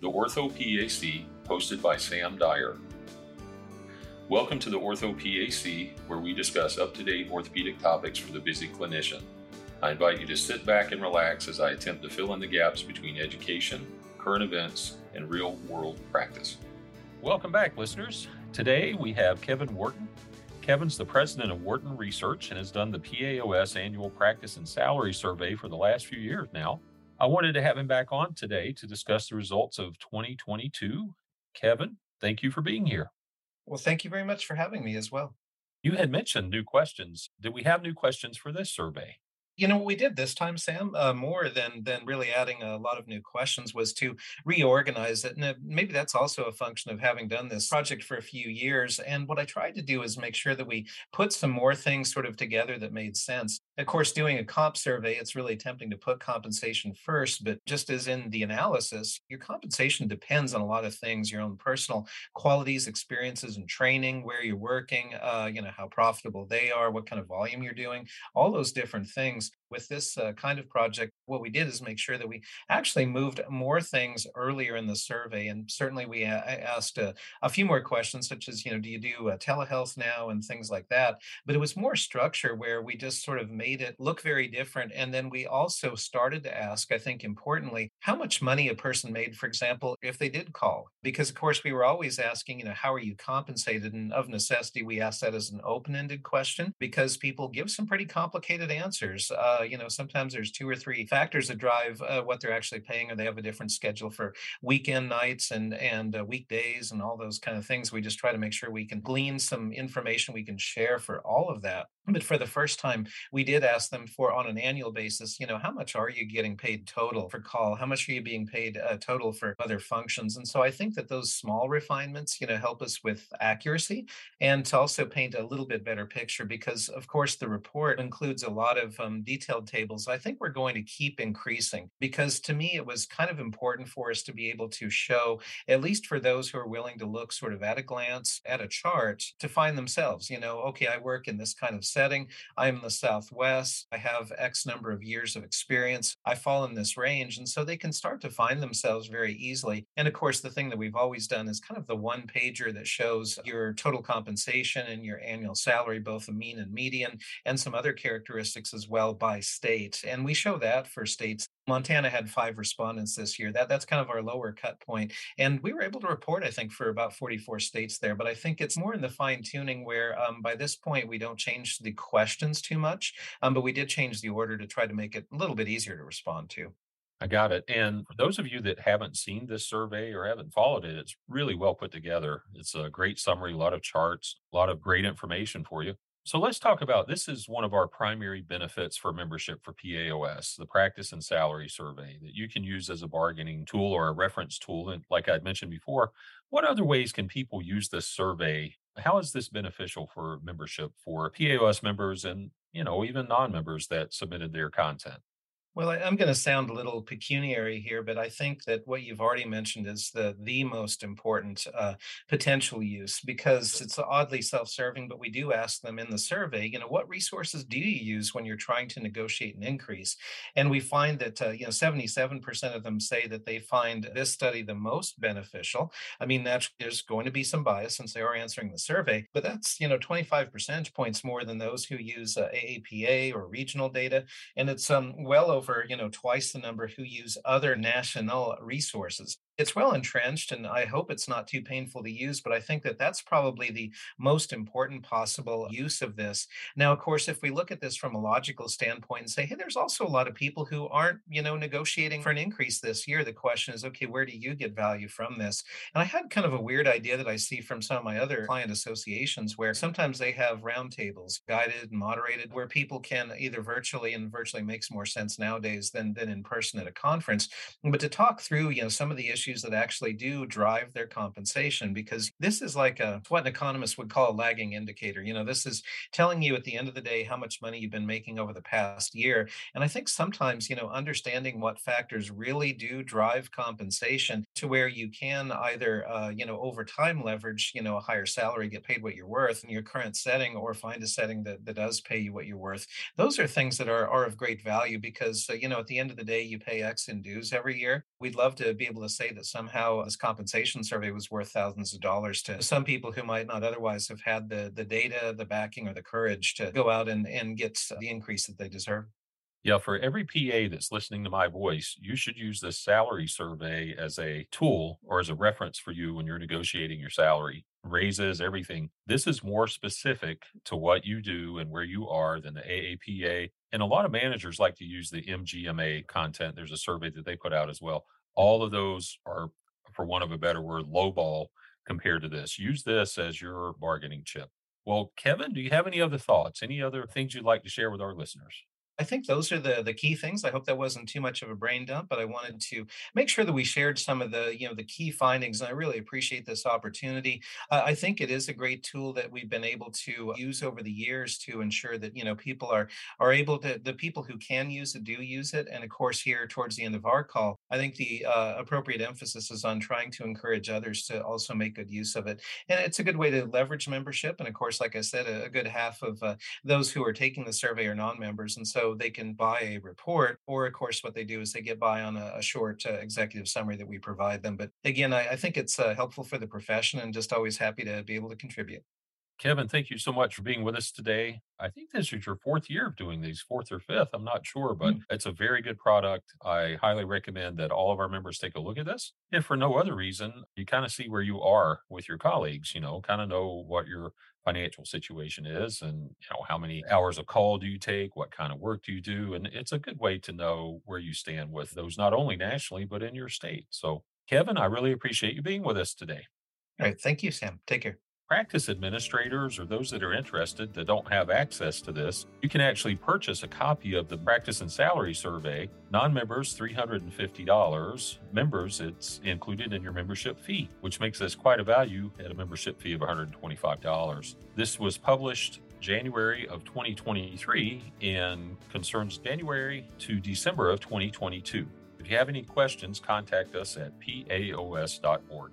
the Ortho PAC, hosted by Sam Dyer. Welcome to the Ortho PAC, where we discuss up to date orthopedic topics for the busy clinician. I invite you to sit back and relax as I attempt to fill in the gaps between education, current events, and real world practice. Welcome back, listeners. Today we have Kevin Whorton. Kevin's the president of Whorton Research and has done the PAOS annual practice and salary survey for the last few years now. I wanted to have him back on today to discuss the results of 2022. Kevin, thank you for being here. Well, thank you very much for having me as well. You had mentioned new questions. Did we have new questions for this survey? You know what we did this time, Sam, uh, more than than really adding a lot of new questions was to reorganize it, and maybe that's also a function of having done this project for a few years. And what I tried to do is make sure that we put some more things sort of together that made sense. Of course, doing a comp survey, it's really tempting to put compensation first, but just as in the analysis, your compensation depends on a lot of things: your own personal qualities, experiences, and training, where you're working, uh, you know, how profitable they are, what kind of volume you're doing, all those different things with this uh, kind of project, what we did is make sure that we actually moved more things earlier in the survey. And certainly we uh, asked uh, a few more questions, such as, you know, do you do uh, telehealth now and things like that. But it was more structure where we just sort of made it look very different. And then we also started to ask, I think importantly, how much money a person made, for example, if they did call. Because, of course, we were always asking, you know, how are you compensated? And of necessity, we asked that as an open ended question because people give some pretty complicated answers uh, you know, sometimes there's two or three factors that drive uh, what they're actually paying, or they have a different schedule for weekend nights and and uh, weekdays and all those kind of things. We just try to make sure we can glean some information we can share for all of that. But for the first time, we did ask them for on an annual basis, you know, how much are you getting paid total for call? How much are you being paid uh, total for other functions? And so I think that those small refinements, you know, help us with accuracy and to also paint a little bit better picture because, of course, the report includes a lot of um, detailed tables. I think we're going to keep increasing because to me, it was kind of important for us to be able to show, at least for those who are willing to look sort of at a glance at a chart, to find themselves, you know, okay, I work in this kind of setting. I'm in the Southwest. I have X number of years of experience. I fall in this range. And so they can start to find themselves very easily. And of course, the thing that we've always done is kind of the one pager that shows your total compensation and your annual salary, both the mean and median, and some other characteristics as well by state. And we show that for states Montana had five respondents this year. That that's kind of our lower cut point. point, and we were able to report, I think, for about 44 states there. But I think it's more in the fine tuning where, um, by this point, we don't change the questions too much, um, but we did change the order to try to make it a little bit easier to respond to. I got it. And for those of you that haven't seen this survey or haven't followed it, it's really well put together. It's a great summary, a lot of charts, a lot of great information for you. So let's talk about this is one of our primary benefits for membership for PAOS, the practice and salary survey that you can use as a bargaining tool or a reference tool. And like I'd mentioned before, what other ways can people use this survey? How is this beneficial for membership for PAOS members and, you know, even non-members that submitted their content? Well, I, am going to sound a little pecuniary here, but I think that what you've already mentioned is the the most important uh, potential use because it's oddly self-serving. But we do ask them in the survey, you know, what resources do you use when you're trying to negotiate an increase? And we find that uh, you know 77% of them say that they find this study the most beneficial. I mean, naturally, there's going to be some bias since they are answering the survey, but that's you know 25 percentage points more than those who use uh, AAPA or regional data, and it's um, well over over, you know, twice the number who use other national resources it's well entrenched and i hope it's not too painful to use but i think that that's probably the most important possible use of this. Now of course if we look at this from a logical standpoint and say hey there's also a lot of people who aren't you know negotiating for an increase this year the question is okay where do you get value from this? And i had kind of a weird idea that i see from some of my other client associations where sometimes they have roundtables guided and moderated where people can either virtually and virtually makes more sense nowadays than than in person at a conference. But to talk through you know some of the issues issues that actually do drive their compensation because this is like a what an economist would call a lagging indicator. You know, this is telling you at the end of the day how much money you've been making over the past year. And I think sometimes, you know, understanding what factors really do drive compensation to where you can either, uh, you know, over time leverage, you know, a higher salary, get paid what you're worth in your current setting, or find a setting that, that does pay you what you're worth. Those are things that are, are of great value because, uh, you know, at the end of the day, you pay X in dues every year. We'd love to be able to say that somehow this compensation survey was worth thousands of dollars to some people who might not otherwise have had the the data, the backing, or the courage to go out and, and get the increase that they deserve. Yeah, for every PA that's listening to my voice, you should use this salary survey as a tool or as a reference for you when you're negotiating your salary, raises, everything. This is more specific to what you do and where you are than the AAPA. And a lot of managers like to use the MGMA content. There's a survey that they put out as well. All of those are, for one of a better word, lowball compared to this. Use this as your bargaining chip. Well, Kevin, do you have any other thoughts? Any other things you'd like to share with our listeners? I think those are the the key things. I hope that wasn't too much of a brain dump, but I wanted to make sure that we shared some of the you know the key findings. And I really appreciate this opportunity. Uh, I think it is a great tool that we've been able to use over the years to ensure that you know people are are able to the people who can use it do use it. And of course, here towards the end of our call, I think the uh, appropriate emphasis is on trying to encourage others to also make good use of it. And it's a good way to leverage membership. And of course, like I said, a, a good half of uh, those who are taking the survey are non-members, and so they can buy a report, or of course, what they do is they get by on a, a short uh, executive summary that we provide them. But again, I, I think it's uh, helpful for the profession and just always happy to be able to contribute. Kevin, thank you so much for being with us today. I think this is your fourth year of doing these, fourth or fifth. I'm not sure, but mm. it's a very good product. I highly recommend that all of our members take a look at this. If for no other reason, you kind of see where you are with your colleagues, you know, kind of know what your financial situation is and you know how many hours of call do you take what kind of work do you do and it's a good way to know where you stand with those not only nationally but in your state so kevin i really appreciate you being with us today all right thank you sam take care practice administrators or those that are interested that don't have access to this, you can actually purchase a copy of the Practice and Salary Survey. Non members, $350. Members, it's included in your membership fee, which makes this quite a value at a membership fee of $125. This was published January of 2023 and concerns January to December of 2022. If you have any questions, contact us at paos.org.